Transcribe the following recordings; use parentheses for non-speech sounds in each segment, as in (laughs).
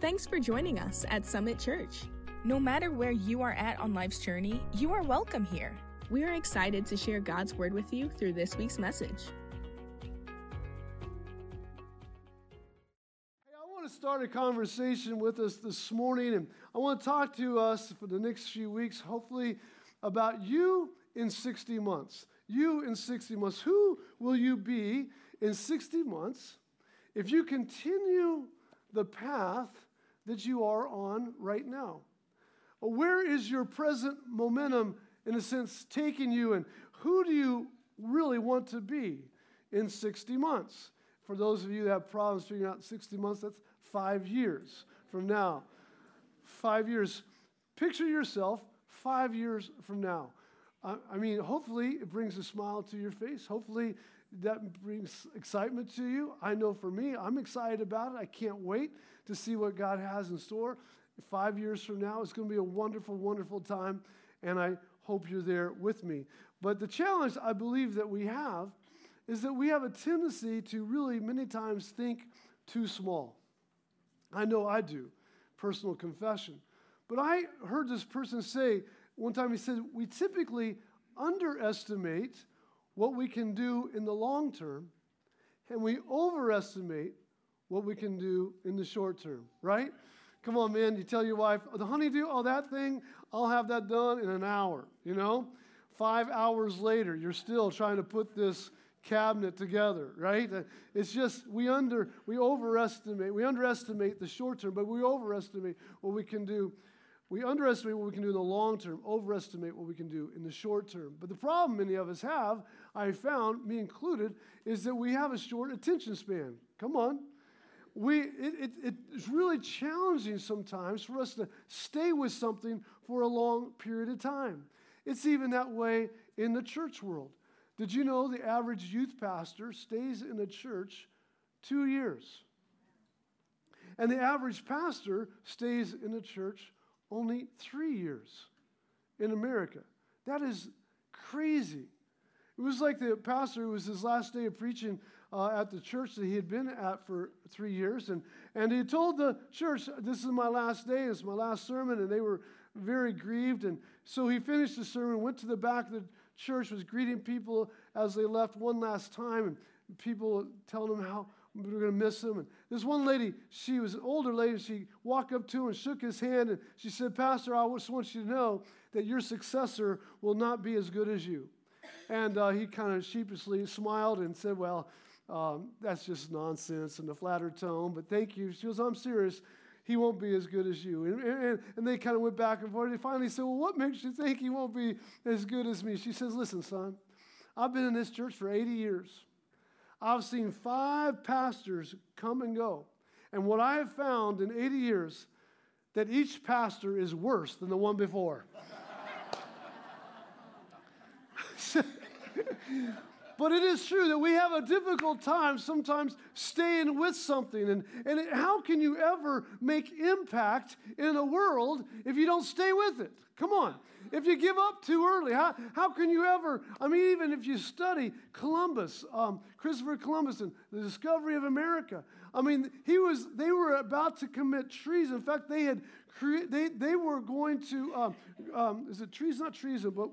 Thanks for joining us at Summit Church. No matter where you are at on life's journey, you are welcome here. We are excited to share God's Word with you through this week's message. Hey, I want to start a conversation with us this morning, and I want to talk to us for the next few weeks, hopefully, about you in 60 months. You in 60 months. Who will you be in 60 months if you continue the path that you are on right now? Where is your present momentum, in a sense, taking you, and who do you really want to be in 60 months? For those of you that have problems figuring out 60 months, that's five years from now. Five years. Picture yourself five years from now. I mean, hopefully it brings a smile to your face. Hopefully that brings excitement to you. I know for me, I'm excited about it. I can't wait to see what God has in store. Five years from now, it's going to be a wonderful, wonderful time, and I hope you're there with me. But the challenge I believe that we have is that we have a tendency to really, many times, think too small. I know I do, personal confession. But I heard this person say one time, he said, We typically underestimate what we can do in the long term, and we overestimate what we can do in the short term, right? Come on, man. You tell your wife, oh, the honeydew, oh, that thing, I'll have that done in an hour, you know? Five hours later, you're still trying to put this cabinet together, right? It's just we under we overestimate, we underestimate the short term, but we overestimate what we can do we underestimate what we can do in the long term, overestimate what we can do in the short term. But the problem many of us have, I found, me included, is that we have a short attention span. Come on. We, it, it, it's really challenging sometimes for us to stay with something for a long period of time. It's even that way in the church world. Did you know the average youth pastor stays in a church two years? And the average pastor stays in a church only three years in America. That is crazy. It was like the pastor, it was his last day of preaching uh, at the church that he had been at for three years. And, and he told the church, This is my last day, is my last sermon. And they were very grieved. And so he finished the sermon, went to the back of the church, was greeting people as they left one last time. And people telling him how we are going to miss him. And this one lady, she was an older lady, she walked up to him and shook his hand, and she said, Pastor, I just want you to know that your successor will not be as good as you. And uh, he kind of sheepishly smiled and said, Well, um, that's just nonsense in a flatter tone, but thank you. She goes, I'm serious. He won't be as good as you. And, and, and they kind of went back and forth. They finally said, Well, what makes you think he won't be as good as me? She says, Listen, son, I've been in this church for 80 years. I've seen five pastors come and go. And what I have found in 80 years, that each pastor is worse than the one before. (laughs) but it is true that we have a difficult time sometimes staying with something. And, and it, how can you ever make impact in a world if you don't stay with it? Come on. If you give up too early, how, how can you ever? I mean, even if you study Columbus, um, Christopher Columbus, and the discovery of America, I mean, he was, they were about to commit treason. In fact, they had, cre- they, they were going to, um, um, is it treason? Not treason, but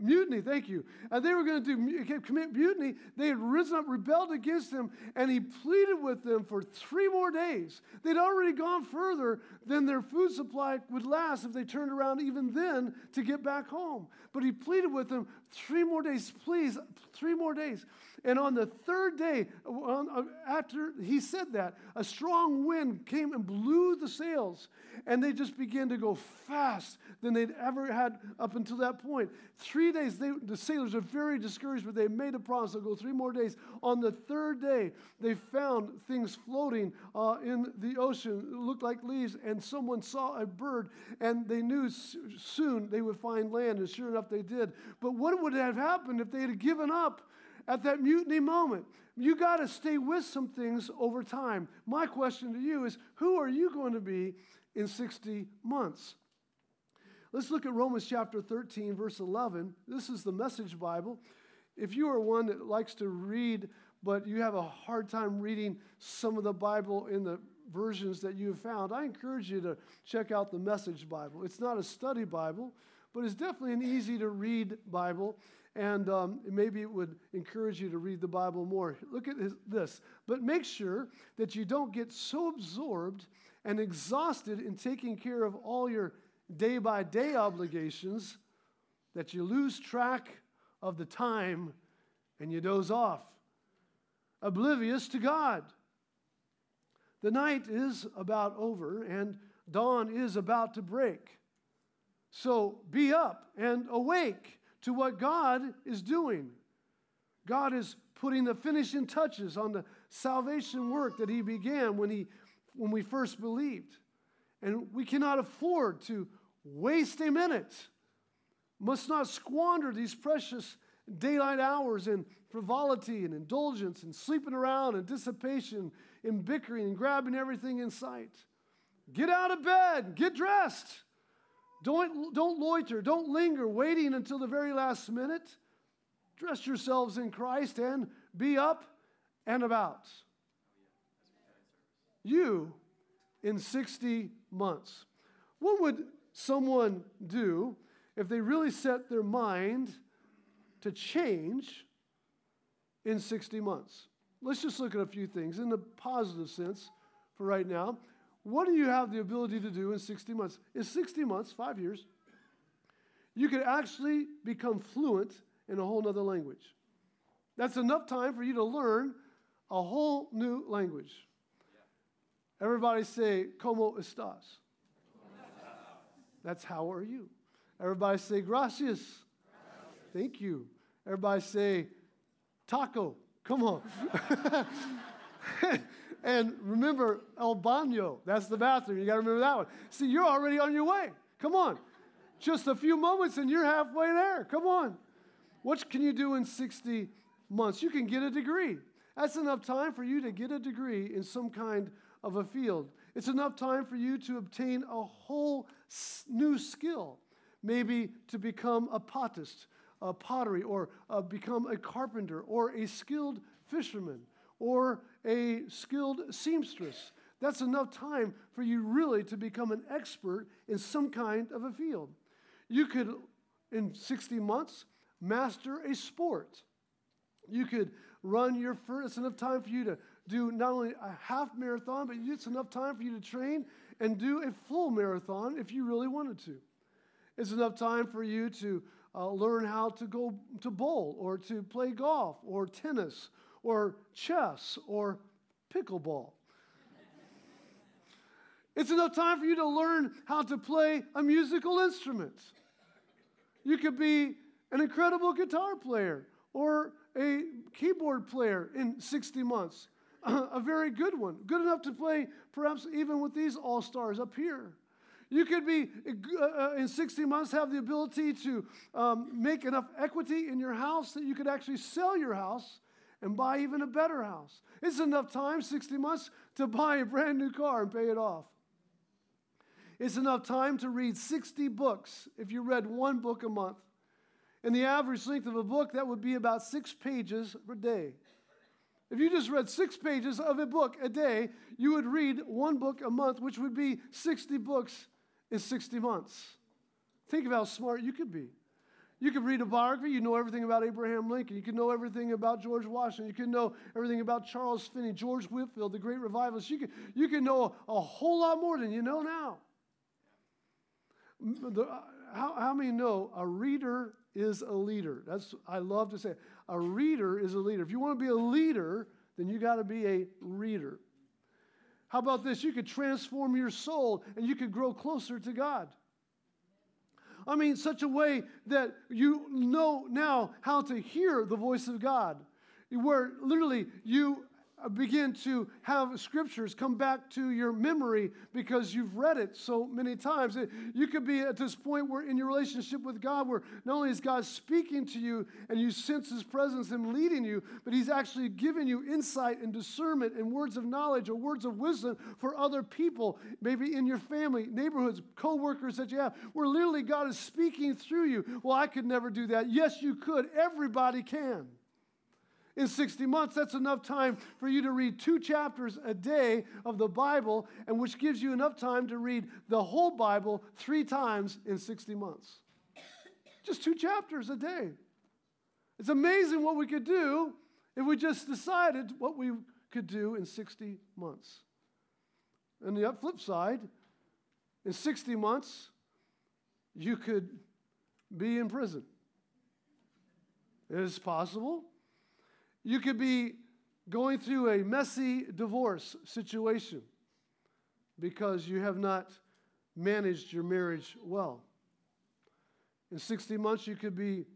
mutiny, thank you. And they were going to do commit mutiny. They had risen up, rebelled against him, and he pleaded with them for three more days. They'd already gone further than their food supply would last if they turned around even then to get back home. But he pleaded with them three more days, please, three more days. And on the third day, after he said that, a strong wind came and blew the sails, and they just began to go fast than they'd ever had up until that point. Three days, they, the sailors are very discouraged, but they made a promise they'll go three more days. On the third day, they found things floating uh, in the ocean. It looked like leaves, and someone saw a bird, and they knew soon they would find land, and sure enough, they did. But what would have happened if they had given up? at that mutiny moment. You got to stay with some things over time. My question to you is who are you going to be in 60 months? Let's look at Romans chapter 13, verse 11. This is the Message Bible. If you are one that likes to read but you have a hard time reading some of the Bible in the versions that you have found, I encourage you to check out the Message Bible. It's not a study Bible, but it's definitely an easy to read Bible. And um, maybe it would encourage you to read the Bible more. Look at this. But make sure that you don't get so absorbed and exhausted in taking care of all your day by day obligations that you lose track of the time and you doze off, oblivious to God. The night is about over and dawn is about to break. So be up and awake to what God is doing. God is putting the finishing touches on the salvation work that He began when, he, when we first believed. And we cannot afford to waste a minute, must not squander these precious daylight hours in frivolity and indulgence and sleeping around and dissipation and bickering and grabbing everything in sight. Get out of bed, get dressed. Don't, don't loiter, don't linger, waiting until the very last minute. Dress yourselves in Christ and be up and about. You in 60 months. What would someone do if they really set their mind to change in 60 months? Let's just look at a few things in the positive sense for right now. What do you have the ability to do in 60 months? In 60 months, five years, you could actually become fluent in a whole other language. That's enough time for you to learn a whole new language. Everybody say, ¿Cómo estás? That's how are you. Everybody say, Gracias. Thank you. Everybody say, Taco. Come on. (laughs) and remember El Baño. That's the bathroom. You got to remember that one. See, you're already on your way. Come on. Just a few moments and you're halfway there. Come on. What can you do in 60 months? You can get a degree. That's enough time for you to get a degree in some kind of a field. It's enough time for you to obtain a whole new skill, maybe to become a potist, a pottery, or uh, become a carpenter, or a skilled fisherman, or a skilled seamstress. That's enough time for you really to become an expert in some kind of a field. You could, in 60 months, master a sport. You could run your it's enough time for you to do not only a half marathon, but it's enough time for you to train and do a full marathon if you really wanted to. It's enough time for you to uh, learn how to go to bowl or to play golf or tennis or chess or pickleball. It's enough time for you to learn how to play a musical instrument. You could be an incredible guitar player or a keyboard player in 60 months. A very good one, good enough to play perhaps even with these all stars up here. You could be, uh, uh, in 60 months, have the ability to um, make enough equity in your house that you could actually sell your house and buy even a better house. It's enough time, 60 months, to buy a brand new car and pay it off. It's enough time to read 60 books if you read one book a month. And the average length of a book, that would be about six pages per day. If you just read six pages of a book a day, you would read one book a month, which would be 60 books in 60 months. Think of how smart you could be. You could read a biography, you know everything about Abraham Lincoln. You could know everything about George Washington. You could know everything about Charles Finney, George Whitefield, the great revivalists. You could, you could know a whole lot more than you know now. The, uh, how, how many know a reader is a leader? That's I love to say. A reader is a leader. If you want to be a leader, then you got to be a reader. How about this? You could transform your soul and you could grow closer to God. I mean, such a way that you know now how to hear the voice of God, where literally you Uh, begin to have scriptures come back to your memory because you've read it so many times. Uh, you could be at this point where in your relationship with God, where not only is God speaking to you and you sense his presence and leading you, but he's actually giving you insight and discernment and words of knowledge or words of wisdom for other people, maybe in your family, neighborhoods, co-workers that you have, where literally God is speaking through you. Well, I could never do that. Yes, you could. Everybody can. In 60 months, that's enough time for you to read two chapters a day of the Bible, and which gives you enough time to read the whole Bible three times in 60 months. Just two chapters a day. It's amazing what we could do if we just decided what we could do in 60 months. And the flip side, in 60 months, you could be in prison. It is possible. You could be going through a messy divorce situation because you have not managed your marriage well. In 60 months, you could be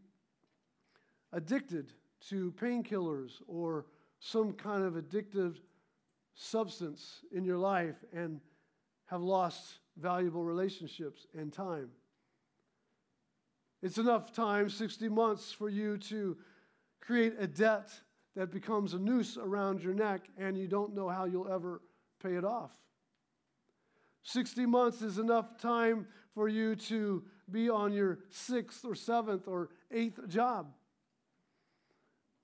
addicted to painkillers or some kind of addictive substance in your life and have lost valuable relationships and time. It's enough time, 60 months, for you to create a debt that becomes a noose around your neck and you don't know how you'll ever pay it off. 60 months is enough time for you to be on your sixth or seventh or eighth job.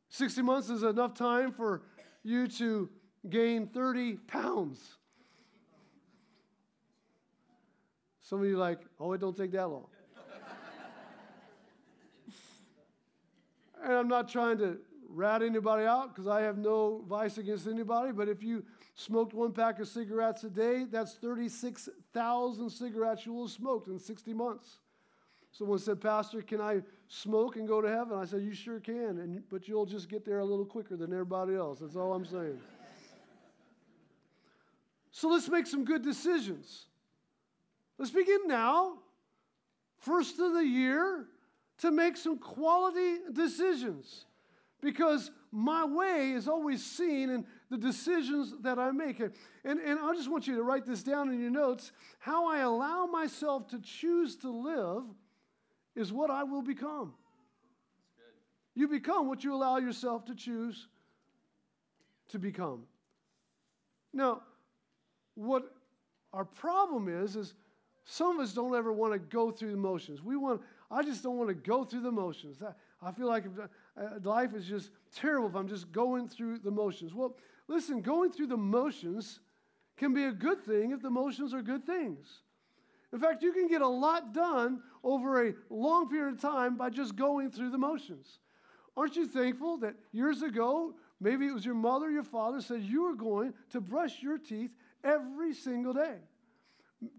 60 months is enough time for you to gain 30 pounds. Some of you like, oh, it don't take that long. (laughs) and I'm not trying to rat anybody out because I have no vice against anybody, but if you smoked one pack of cigarettes a day, that's 36,000 cigarettes you will have smoked in 60 months. Someone said, Pastor, can I smoke and go to heaven? I said, You sure can, and, but you'll just get there a little quicker than everybody else. That's all I'm saying. so let's make some good decisions. Let's begin now, first of the year, to make some quality decisions because my way is always seen in the decisions that I make. And, and I just want you to write this down in your notes. How I allow myself to choose to live is what I will become. You become what you allow yourself to choose to become. Now, what our problem is, is some of us don't ever want to go through the motions. We want, I just don't want to go through the motions. I, I feel like uh, life is just terrible if I'm just going through the motions. Well, listen, going through the motions can be a good thing if the motions are good things. In fact, you can get a lot done over a long period of time by just going through the motions. Aren't you thankful that years ago, maybe it was your mother, your father said you were going to brush your teeth every single day?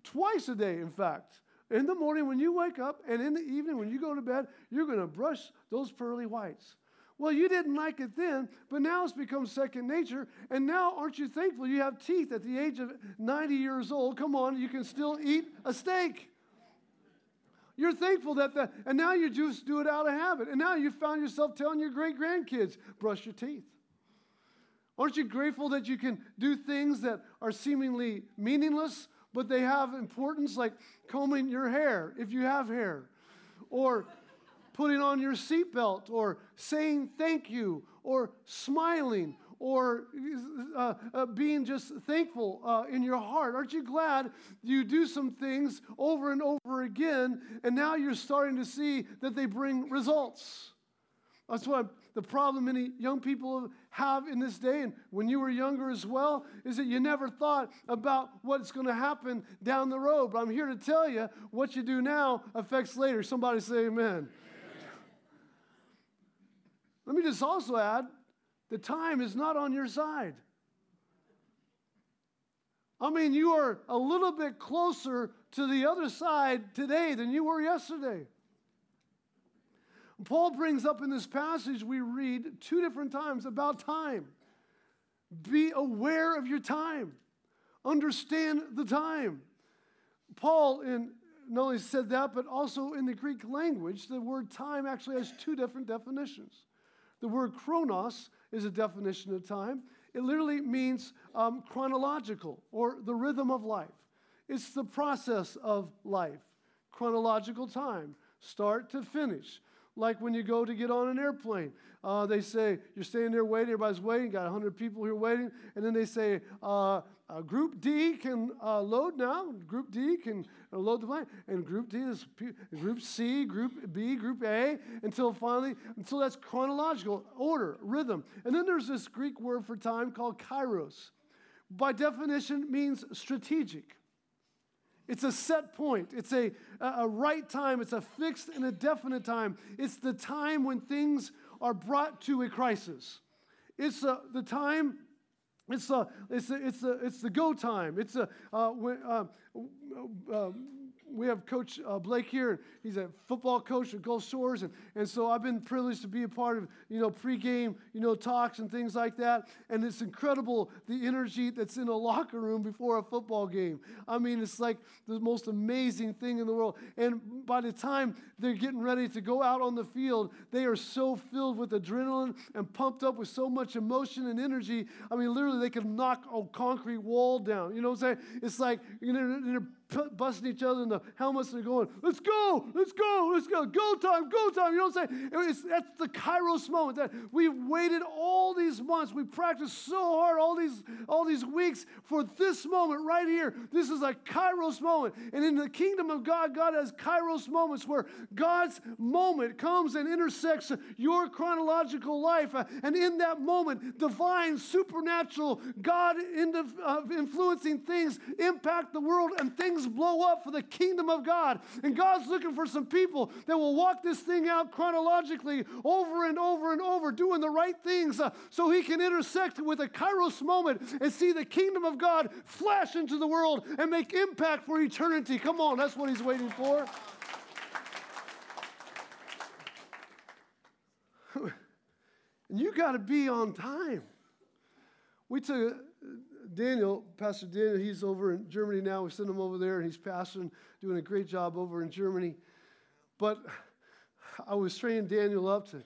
Twice a day, in fact. In the morning when you wake up, and in the evening when you go to bed, you're going to brush those pearly whites. Well, you didn't like it then, but now it's become second nature. And now, aren't you thankful you have teeth at the age of 90 years old? Come on, you can still eat a steak. You're thankful that the, and now you just do it out of habit. And now you found yourself telling your great grandkids, brush your teeth. Aren't you grateful that you can do things that are seemingly meaningless, but they have importance, like combing your hair if you have hair, or putting on your seatbelt, or saying thank you, or smiling, or uh, uh, being just thankful uh, in your heart. Aren't you glad you do some things over and over again, and now you're starting to see that they bring results? That's what the problem many young people have in this day, and when you were younger as well, is that you never thought about what's going to happen down the road. But I'm here to tell you what you do now affects later. Somebody say amen. amen. Let me just also add the time is not on your side. I mean, you are a little bit closer to the other side today than you were yesterday. Paul brings up in this passage we read two different times about time. Be aware of your time, understand the time. Paul in, not only said that, but also in the Greek language, the word time actually has two different definitions. The word chronos is a definition of time. It literally means um, chronological or the rhythm of life. It's the process of life, chronological time, start to finish. Like when you go to get on an airplane. Uh, they say, you're standing there waiting, everybody's waiting, got 100 people here waiting, and then they say, uh, uh, Group D can uh, load now. Group D can uh, load the plane. And Group D is Group C, Group B, Group A, until finally, until that's chronological order, rhythm. And then there's this Greek word for time called kairos. By definition, means strategic. It's a set point. It's a, a right time. It's a fixed and a definite time. It's the time when things are brought to a crisis. It's uh, the time, it's, uh, it's, uh, it's, uh, it's the go time. It's a, uh, when, uh, uh, we have Coach uh, Blake here. He's a football coach at Gulf Shores, and, and so I've been privileged to be a part of you know pregame you know talks and things like that. And it's incredible the energy that's in a (laughs) locker room before a football game. I mean, it's like the most amazing thing in the world. And by the time they're getting ready to go out on the field, they are so filled with adrenaline and pumped up with so much emotion and energy. I mean, literally, they can knock a concrete wall down. You know what I'm saying? It's like you know, busting each other in the helmets and going, let's go, let's go, let's go, go time, go time. You know what I'm saying? It's, that's the Kairos moment that we've waited all these months. We practiced so hard all these, all these weeks for this moment right here. This is a Kairos moment. And in the kingdom of God, God has Kairos moments where God's moment comes and intersects your chronological life. And in that moment, divine, supernatural, God uh, influencing things impact the world and things things blow up for the kingdom of God. And God's looking for some people that will walk this thing out chronologically over and over and over, doing the right things uh, so he can intersect with a kairos moment and see the kingdom of God flash into the world and make impact for eternity. Come on, that's what he's waiting for. and (laughs) you got to be on time. We took Daniel, Pastor Daniel, he's over in Germany now. We sent him over there, and he's pastoring, doing a great job over in Germany. But I was training Daniel up to,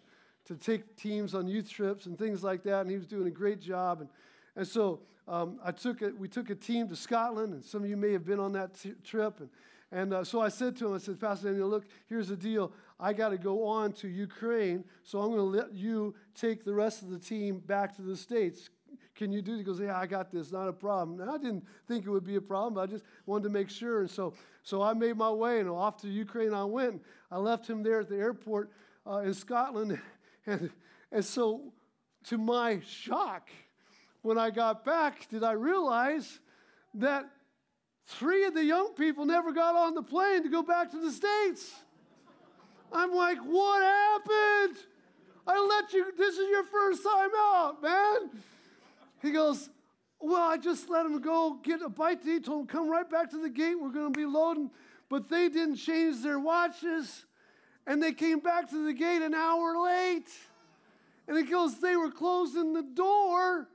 to take teams on youth trips and things like that, and he was doing a great job. And, and so um, I took it, we took a team to Scotland, and some of you may have been on that t- trip. And, and uh, so I said to him, I said, Pastor Daniel, look, here's the deal. I got to go on to Ukraine, so I'm going to let you take the rest of the team back to the States can you do it? He goes, Yeah, I got this, not a problem. And I didn't think it would be a problem, I just wanted to make sure. And so, so I made my way and off to Ukraine I went. I left him there at the airport uh, in Scotland. (laughs) And, and so, to my shock, when I got back, did I realize that three of the young people never got on the plane to go back to the States. I'm like, what happened? I let you, this is your first time out, man. He goes, Well, I just let him go get a bite to eat, told him, Come right back to the gate. We're going to be loading. But they didn't change their watches. And they came back to the gate an hour late. And he goes, They were closing the door.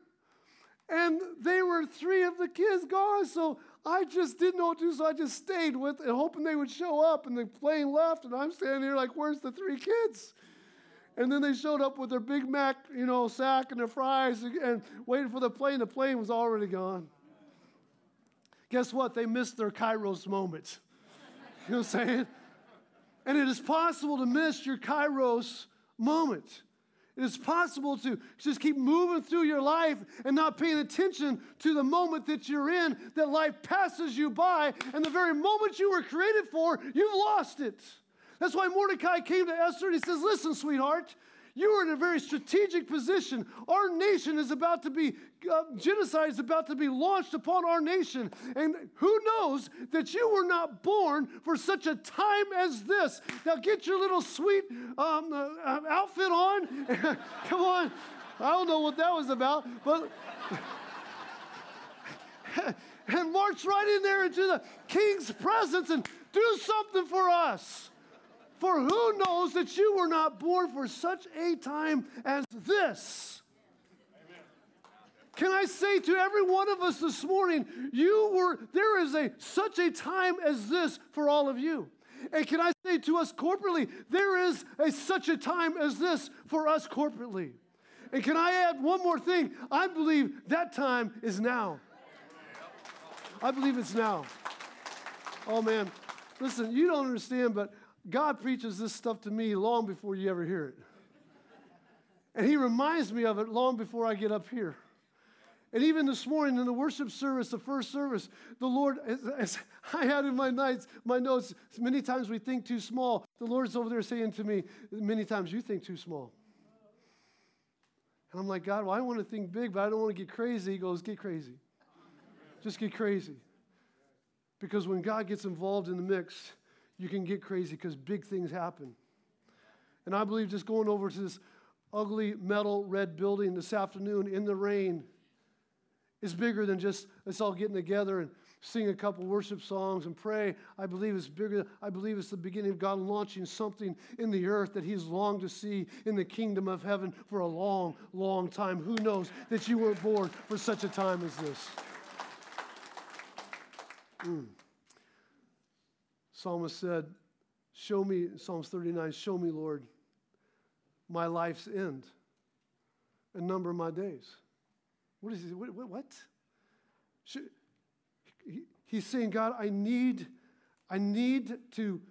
And they were three of the kids gone. So I just didn't know what to do. So I just stayed with it, hoping they would show up. And the plane left. And I'm standing here like, Where's the three kids? And then they showed up with their Big Mac, you know, sack and their fries and waiting for the plane. The plane was already gone. Guess what? They missed their Kairos moment. (laughs) You know what I'm saying? And it is possible to miss your Kairos moment. It is possible to just keep moving through your life and not paying attention to the moment that you're in, that life passes you by, and the very moment you were created for, you've lost it. That's why Mordecai came to Esther and he says, Listen, sweetheart, you are in a very strategic position. Our nation is about to be, uh, genocide is about to be launched upon our nation. And who knows that you were not born for such a time as this? Now get your little sweet um, uh, outfit on. (laughs) Come on. I don't know what that was about, but. (laughs) and march right in there into the king's presence and do something for us. For who knows that you were not born for such a time as this? Can I say to every one of us this morning, you were there is a such a time as this for all of you. And can I say to us corporately, there is a such a time as this for us corporately. And can I add one more thing? I believe that time is now. I believe it's now. Oh man, listen, you don't understand, but God preaches this stuff to me long before you ever hear it. And He reminds me of it long before I get up here. And even this morning in the worship service, the first service, the Lord, as, as, I had in my nights, my notes, many times we think too small. The Lord's over there saying to me, many times you think too small. And I'm like, God, well, I want to think big, but I don't want to get crazy. He goes, get crazy. Just get crazy. Because when God gets involved in the mix, you can get crazy because big things happen. And I believe just going over to this ugly metal red building this afternoon in the rain is bigger than just us all getting together and sing a couple worship songs and pray. I believe it's bigger. I believe it's the beginning of God launching something in the earth that He's longed to see in the kingdom of heaven for a long, long time. Who knows that you weren't born for such a time as this? Mm. Psalmist said, Show me, Psalms 39, show me, Lord, my life's end and number my days. What is he? What? what? Should, he, he's saying, God, I need, I need to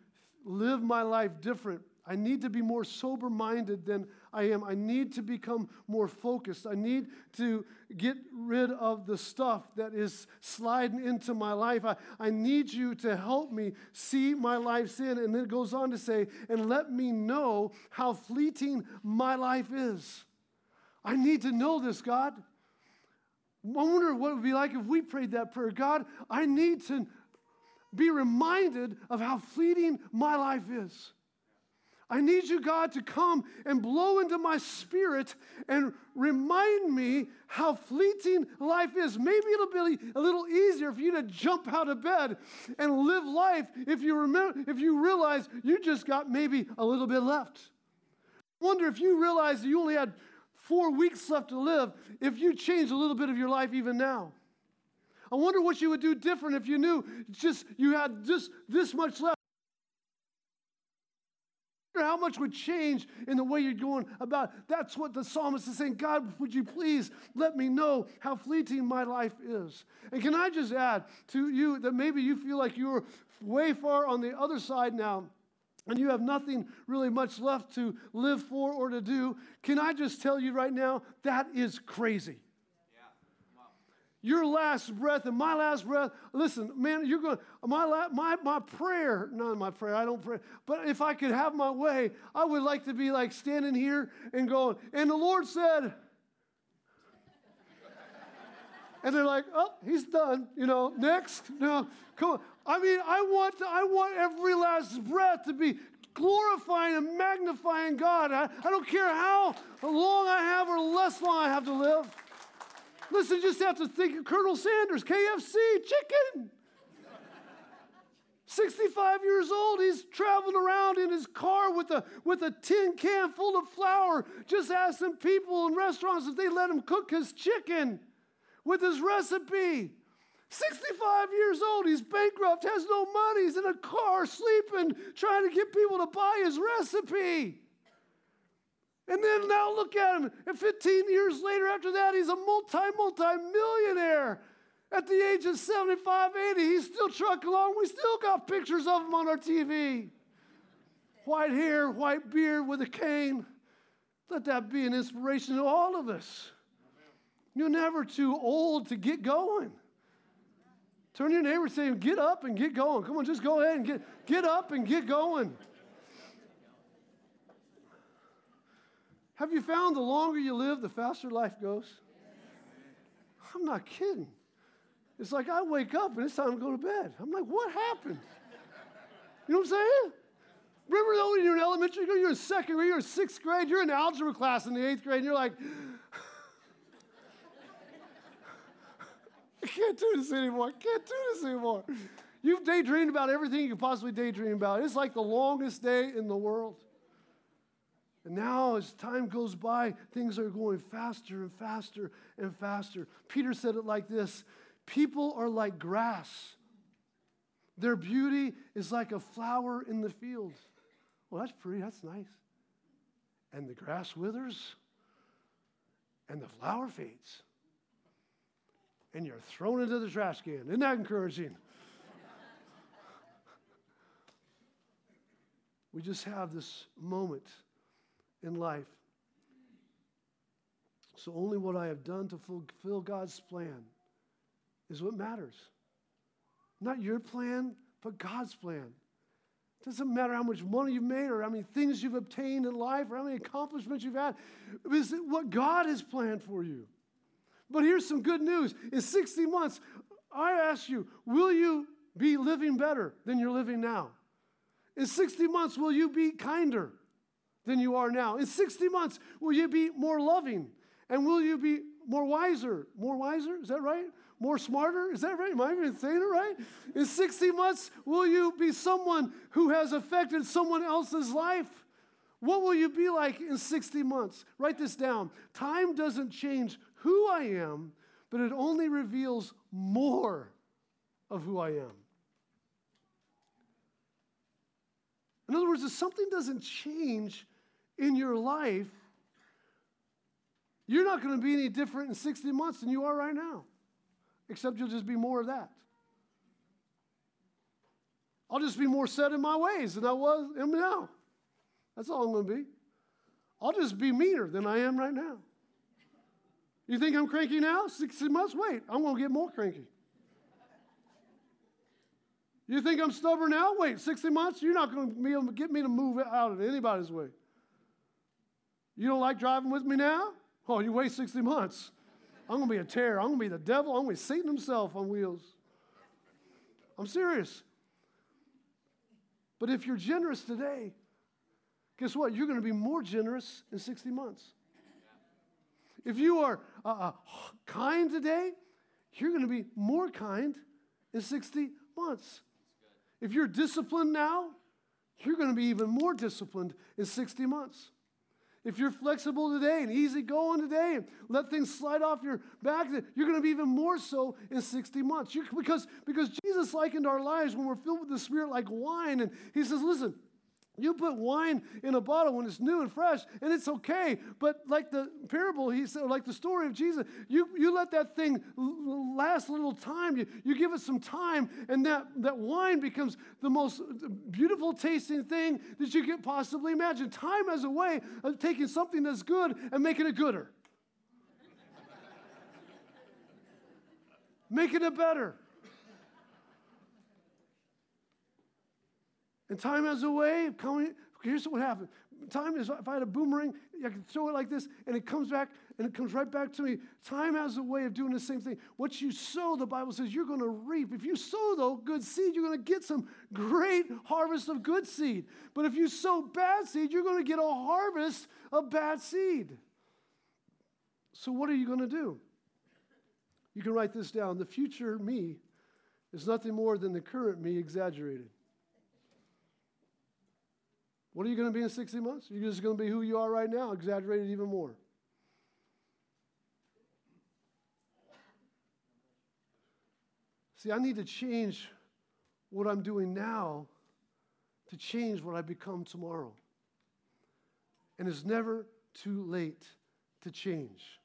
live my life different. I need to be more sober minded than I am. I need to become more focused. I need to get rid of the stuff that is sliding into my life. I, I need you to help me see my life's in. And then it goes on to say, and let me know how fleeting my life is. I need to know this, God. I wonder what it would be like if we prayed that prayer. God, I need to be reminded of how fleeting my life is. I need you, God, to come and blow into my spirit and remind me how fleeting life is. Maybe it'll be a little easier for you to jump out of bed and live life if you remember, if you realize you just got maybe a little bit left. Wonder if you realize you only had four weeks left to live if you changed a little bit of your life even now. I wonder what you would do different if you knew just you had just this much left. How much would change in the way you're going about? That's what the psalmist is saying. God, would you please let me know how fleeting my life is? And can I just add to you that maybe you feel like you're way far on the other side now and you have nothing really much left to live for or to do, can I just tell you right now, that is crazy. Your last breath and my last breath, listen, man, you're going, my, my, my prayer, not my prayer, I don't pray, but if I could have my way, I would like to be like standing here and going, and the Lord said, and they're like, oh, he's done, you know, next, no, come on. I mean, I want, to, I want every last breath to be glorifying and magnifying God. I, I don't care how long I have or less long I have to live. Listen, just have to think of Colonel Sanders, KFC, chicken. 65 years old, he's traveling around in his car with a, with a tin can full of flour, just asking people in restaurants if they let him cook his chicken with his recipe. 65 years old, he's bankrupt, has no money, he's in a car sleeping, trying to get people to buy his recipe. And then now look at him. And 15 years later, after that, he's a multi, multi millionaire. At the age of 75, 80, he's still trucking along. We still got pictures of him on our TV. White hair, white beard with a cane. Let that be an inspiration to all of us. You're never too old to get going. Turn your neighbor and say, Get up and get going. Come on, just go ahead and get, get up and get going. Have you found the longer you live, the faster life goes? I'm not kidding. It's like I wake up and it's time to go to bed. I'm like, what happened? You know what I'm saying? Remember though when you're in elementary, school, you're in second grade, you're in sixth grade, you're in algebra class in the eighth grade, and you're like, I can't do this anymore. I can't do this anymore. You've daydreamed about everything you could possibly daydream about. It's like the longest day in the world. And now, as time goes by, things are going faster and faster and faster. Peter said it like this People are like grass, their beauty is like a flower in the field. Well, that's pretty, that's nice. And the grass withers, and the flower fades and you're thrown into the trash can. Isn't that encouraging? (laughs) We just have this moment in life. So only what I have done to fulfill God's plan is what matters. Not your plan, but God's plan. It doesn't matter how much money you've made or how many things you've obtained in life or how many accomplishments you've had. It's what God has planned for you. But here's some good news. In 60 months, I ask you, will you be living better than you're living now? In 60 months, will you be kinder than you are now? In 60 months, will you be more loving? And will you be more wiser? More wiser? Is that right? More smarter? Is that right? Am I even saying it right? In 60 months, will you be someone who has affected someone else's life? What will you be like in 60 months? Write this down. Time doesn't change who I am, but it only reveals more of who I am. In other words, if something doesn't change in your life, you're not going to be any different in 60 months than you are right now, except you'll just be more of that. I'll just be more set in my ways than I was am now. That's all I'm going to be. I'll just be meaner than I am right now. You think I'm cranky now? 60 months? Wait, I'm going to get more cranky. You think I'm stubborn now? Wait, 60 months? You're not going to get me to move out of anybody's way. You don't like driving with me now? Oh, you wait 60 months. I'm going to be a terror. I'm going to be the devil. I'm going to be Satan himself on wheels. I'm serious. But if you're generous today, guess what? You're going to be more generous in 60 months. If you are uh, uh, kind today, you're going to be more kind in 60 months. If you're disciplined now, you're going to be even more disciplined in 60 months. If you're flexible today and easy going today and let things slide off your back, you're going to be even more so in 60 months. Because, because Jesus likened our lives when we're filled with the Spirit like wine. And he says, listen, you put wine in a bottle when it's new and fresh, and it's okay. But like the parable, he said, like the story of Jesus, you, you let that thing last a little time. You, you give it some time, and that, that wine becomes the most beautiful tasting thing that you could possibly imagine. Time as a way of taking something that's good and making it gooder. making it better. And time has a way of coming. Here's what happened. Time is, if I had a boomerang, I could throw it like this, and it comes back, and it comes right back to me. Time has a way of doing the same thing. What you sow, the Bible says, you're going to reap. If you sow, though, good seed, you're going to get some great harvest of good seed. But if you sow bad seed, you're going to get a harvest of bad seed. So, what are you going to do? You can write this down. The future me is nothing more than the current me exaggerated. What are you going to be in 60 months? You're just going to be who you are right now, exaggerated even more. See, I need to change what I'm doing now to change what I become tomorrow. And it's never too late to change.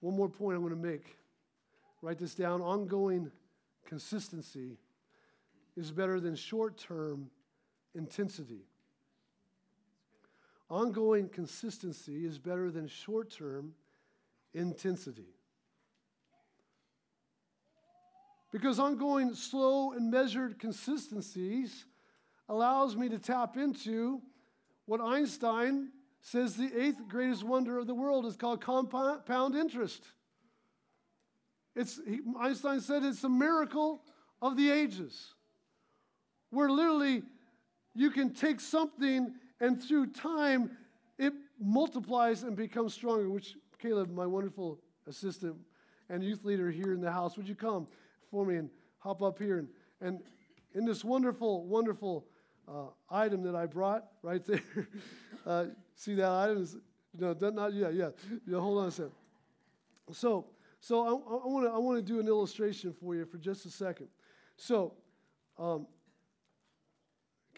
One more point I'm going to make. Write this down ongoing consistency is better than short term intensity. Ongoing consistency is better than short term intensity. Because ongoing slow and measured consistencies allows me to tap into what Einstein says the eighth greatest wonder of the world is called compound interest. It's, he, Einstein said it's a miracle of the ages where literally you can take something and through time it multiplies and becomes stronger, which Caleb, my wonderful assistant and youth leader here in the house, would you come for me and hop up here? And, and in this wonderful, wonderful uh, item that I brought right there, (laughs) uh, see that item? Is, no, not yet, yeah. yeah. Hold on a second. So, so I, I want to I want to do an illustration for you for just a second. So, um,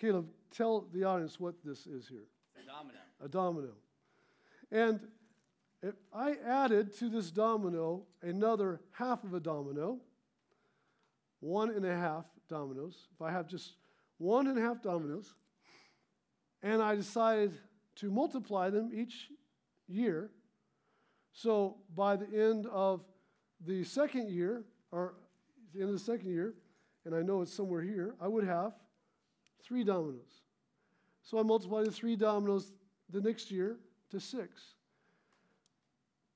Caleb, tell the audience what this is here. A domino. A domino. And if I added to this domino another half of a domino, one and a half dominoes, if I have just one and a half dominoes, and I decided to multiply them each year. So by the end of the second year, or the end of the second year, and I know it's somewhere here, I would have three dominoes. So I multiplied the three dominoes the next year to six.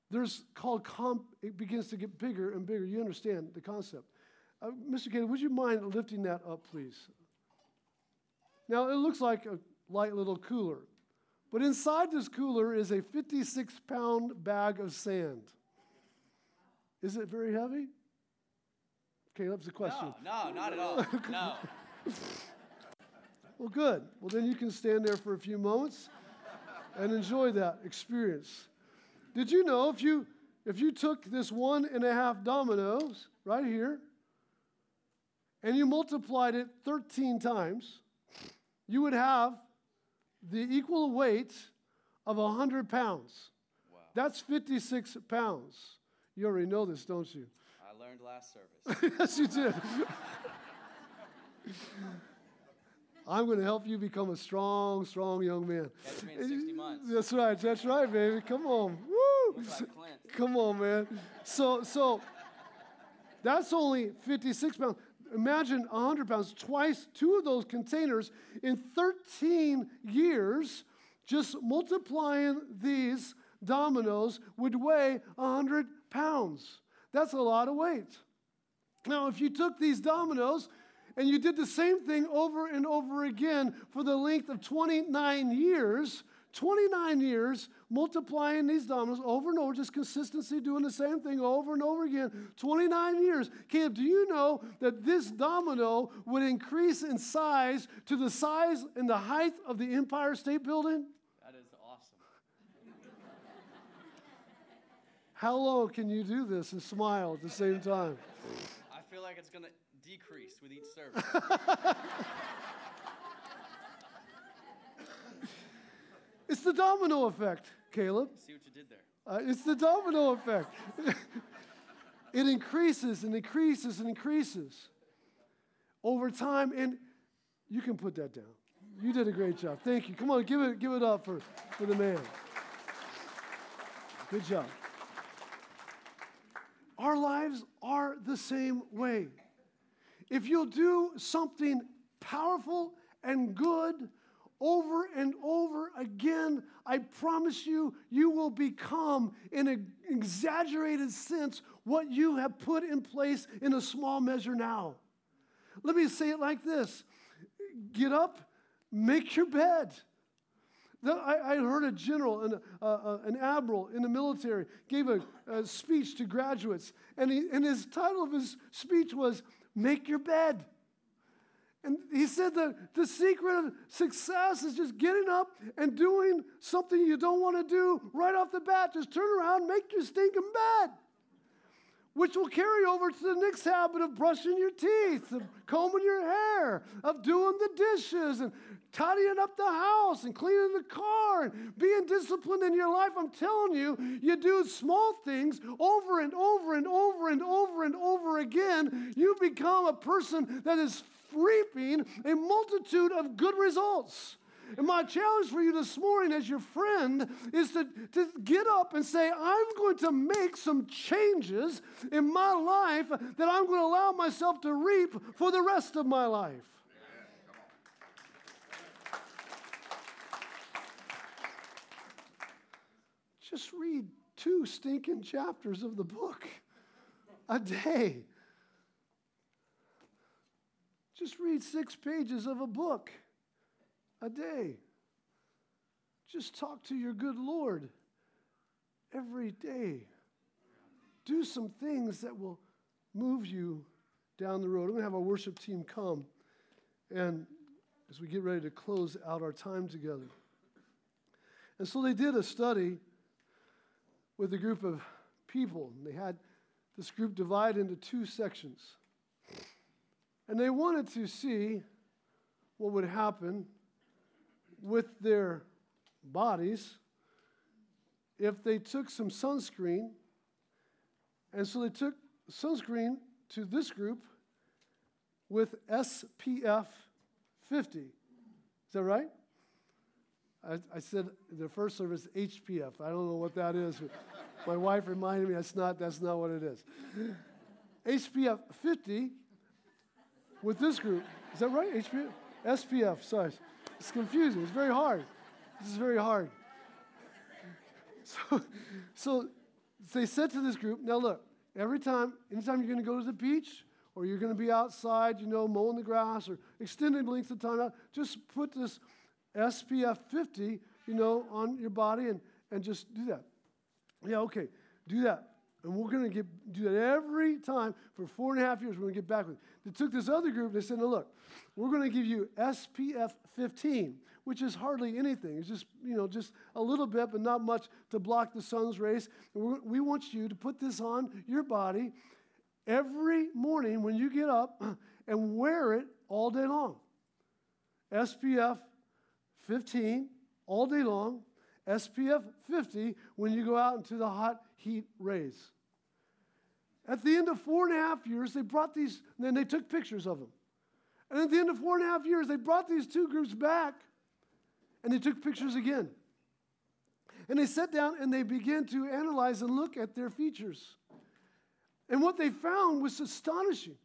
There's called comp, it begins to get bigger and bigger. You understand the concept. Uh, Mr. Kato, would you mind lifting that up, please? Now, it looks like a light little cooler, but inside this cooler is a 56 pound bag of sand. Is it very heavy? Caleb's the question. No, no, not at all. (laughs) No. Well, good. Well, then you can stand there for a few moments and enjoy that experience. Did you know if you if you took this one and a half dominoes right here and you multiplied it 13 times, you would have the equal weight of 100 pounds. Wow. That's 56 pounds. You already know this, don't you? I learned last service. (laughs) yes, you did. (laughs) I'm going to help you become a strong, strong young man. Catch me in 60 months. That's right. That's right, baby. Come on. Woo! Like Come on, man. So, so that's only 56 pounds. Imagine 100 pounds, twice two of those containers in 13 years. Just multiplying these dominoes would weigh 100 pounds. That's a lot of weight. Now, if you took these dominoes and you did the same thing over and over again for the length of 29 years, 29 years multiplying these dominoes over and over, just consistency doing the same thing over and over again. 29 years. Caleb, do you know that this domino would increase in size to the size and the height of the Empire State Building? That is awesome. How long can you do this and smile at the same time? I feel like it's going to decrease with each service. (laughs) It's the domino effect, Caleb. See what you did there. Uh, it's the domino effect. (laughs) it increases and increases and increases over time. And you can put that down. You did a great job. Thank you. Come on, give it, give it up for, for the man. Good job. Our lives are the same way. If you'll do something powerful and good over and over again, I promise you, you will become, in an exaggerated sense, what you have put in place in a small measure now. Let me say it like this get up, make your bed. I heard a general, an, uh, uh, an admiral in the military, gave a, a speech to graduates, and, he, and his title of his speech was Make Your Bed. And he said that the secret of success is just getting up and doing something you don't want to do right off the bat. Just turn around, make your stinking bed, which will carry over to the next habit of brushing your teeth, of combing your hair, of doing the dishes and tidying up the house and cleaning the car and being disciplined in your life. I'm telling you, you do small things over and over and over and over and over again, you become a person that is reaping a multitude of good results. And my challenge for you this morning, as your friend, is to, to get up and say, I'm going to make some changes in my life that I'm going to allow myself to reap for the rest of my life. Just read two stinking chapters of the book a day. Just read six pages of a book a day. Just talk to your good Lord every day. Do some things that will move you down the road. I'm going to have our worship team come and as we get ready to close out our time together. And so they did a study with a group of people. They had this group divide into two sections. And they wanted to see what would happen with their bodies if they took some sunscreen. And so they took sunscreen to this group with SPF 50. Is that right? I, I said the first service HPF. I don't know what that is. my wife reminded me that's not, that's not what it is. HPF 50 with this group. Is that right? HPF? SPF, sorry. It's confusing. It's very hard. This is very hard. So, so they said to this group, now look, every time, anytime you're going to go to the beach or you're going to be outside, you know, mowing the grass or extended length of time out, just put this SPF 50, you know, on your body and, and just do that. Yeah, okay, do that. And we're going to get, do that every time for four and a half years. We're going to get back with it. They took this other group. They said, no, look, we're going to give you SPF 15, which is hardly anything. It's just, you know, just a little bit, but not much to block the sun's rays. And we want you to put this on your body every morning when you get up (clears throat) and wear it all day long. SPF 15 all day long, SPF 50 when you go out into the hot heat rays. At the end of four and a half years, they brought these, then they took pictures of them. And at the end of four and a half years, they brought these two groups back and they took pictures again. And they sat down and they began to analyze and look at their features. And what they found was astonishing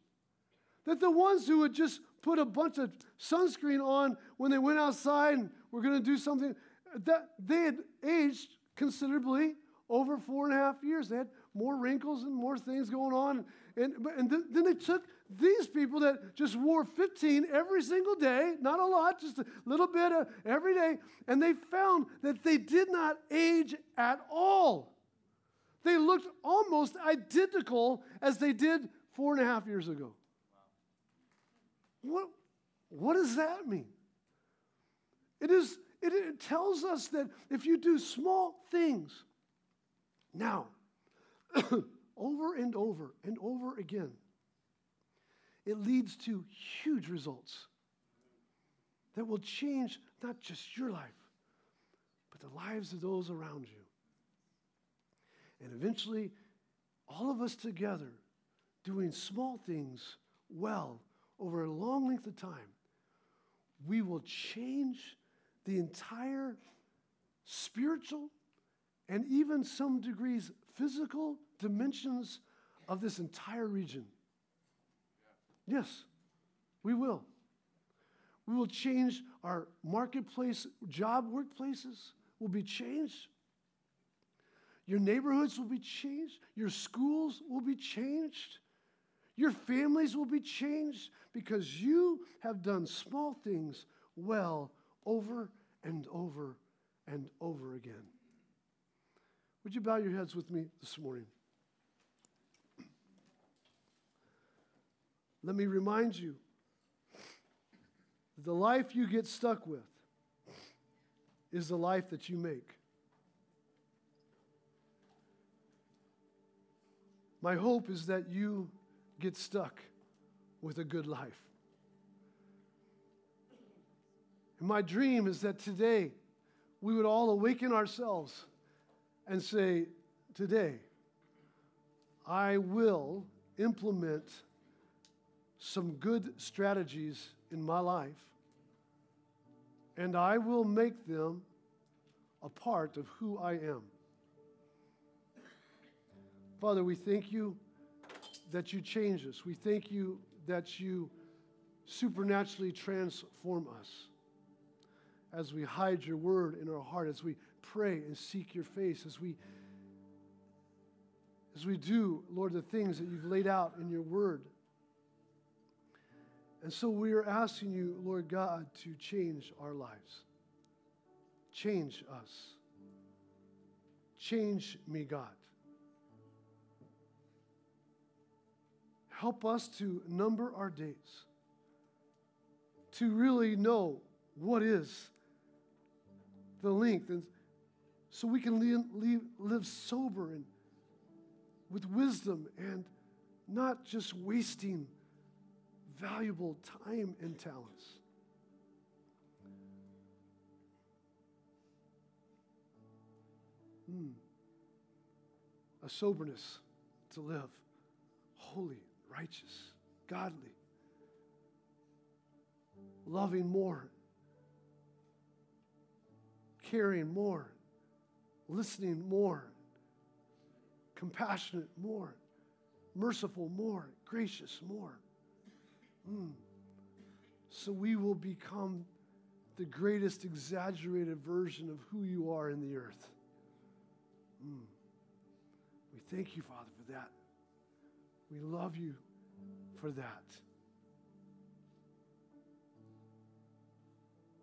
that the ones who had just put a bunch of sunscreen on when they went outside and were going to do something, that they had aged considerably over four and a half years. They had more wrinkles and more things going on. And, and then, then they took these people that just wore 15 every single day, not a lot, just a little bit every day, and they found that they did not age at all. They looked almost identical as they did four and a half years ago. What, what does that mean? It, is, it, it tells us that if you do small things now, (coughs) over and over and over again, it leads to huge results that will change not just your life, but the lives of those around you. And eventually, all of us together doing small things well over a long length of time, we will change the entire spiritual and even some degrees physical dimensions of this entire region. Yes, we will. We will change our marketplace, job workplaces will be changed. Your neighborhoods will be changed. Your schools will be changed. Your families will be changed because you have done small things well over and over and over again. Would you bow your heads with me this morning? Let me remind you the life you get stuck with is the life that you make. My hope is that you get stuck with a good life. And my dream is that today we would all awaken ourselves and say, Today, I will implement some good strategies in my life, and I will make them a part of who I am. Father, we thank you that you change us. We thank you that you supernaturally transform us as we hide your word in our heart, as we pray and seek your face, as we as we do, Lord, the things that you've laid out in your word. And so we are asking you, Lord God, to change our lives. Change us. Change me, God. Help us to number our days, to really know what is the length, and so we can live, live sober and with wisdom and not just wasting valuable time and talents. Hmm. A soberness to live holy, righteous, godly. loving more, caring more, listening more, compassionate more, merciful more, gracious more. Mm. So we will become the greatest exaggerated version of who you are in the earth. Mm. We thank you, Father, for that. We love you for that.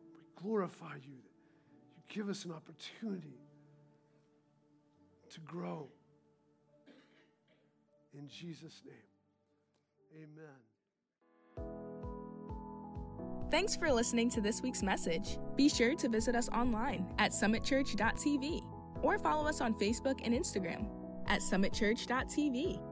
We glorify you you give us an opportunity to grow. In Jesus' name, amen. Thanks for listening to this week's message. Be sure to visit us online at summitchurch.tv or follow us on Facebook and Instagram at summitchurch.tv.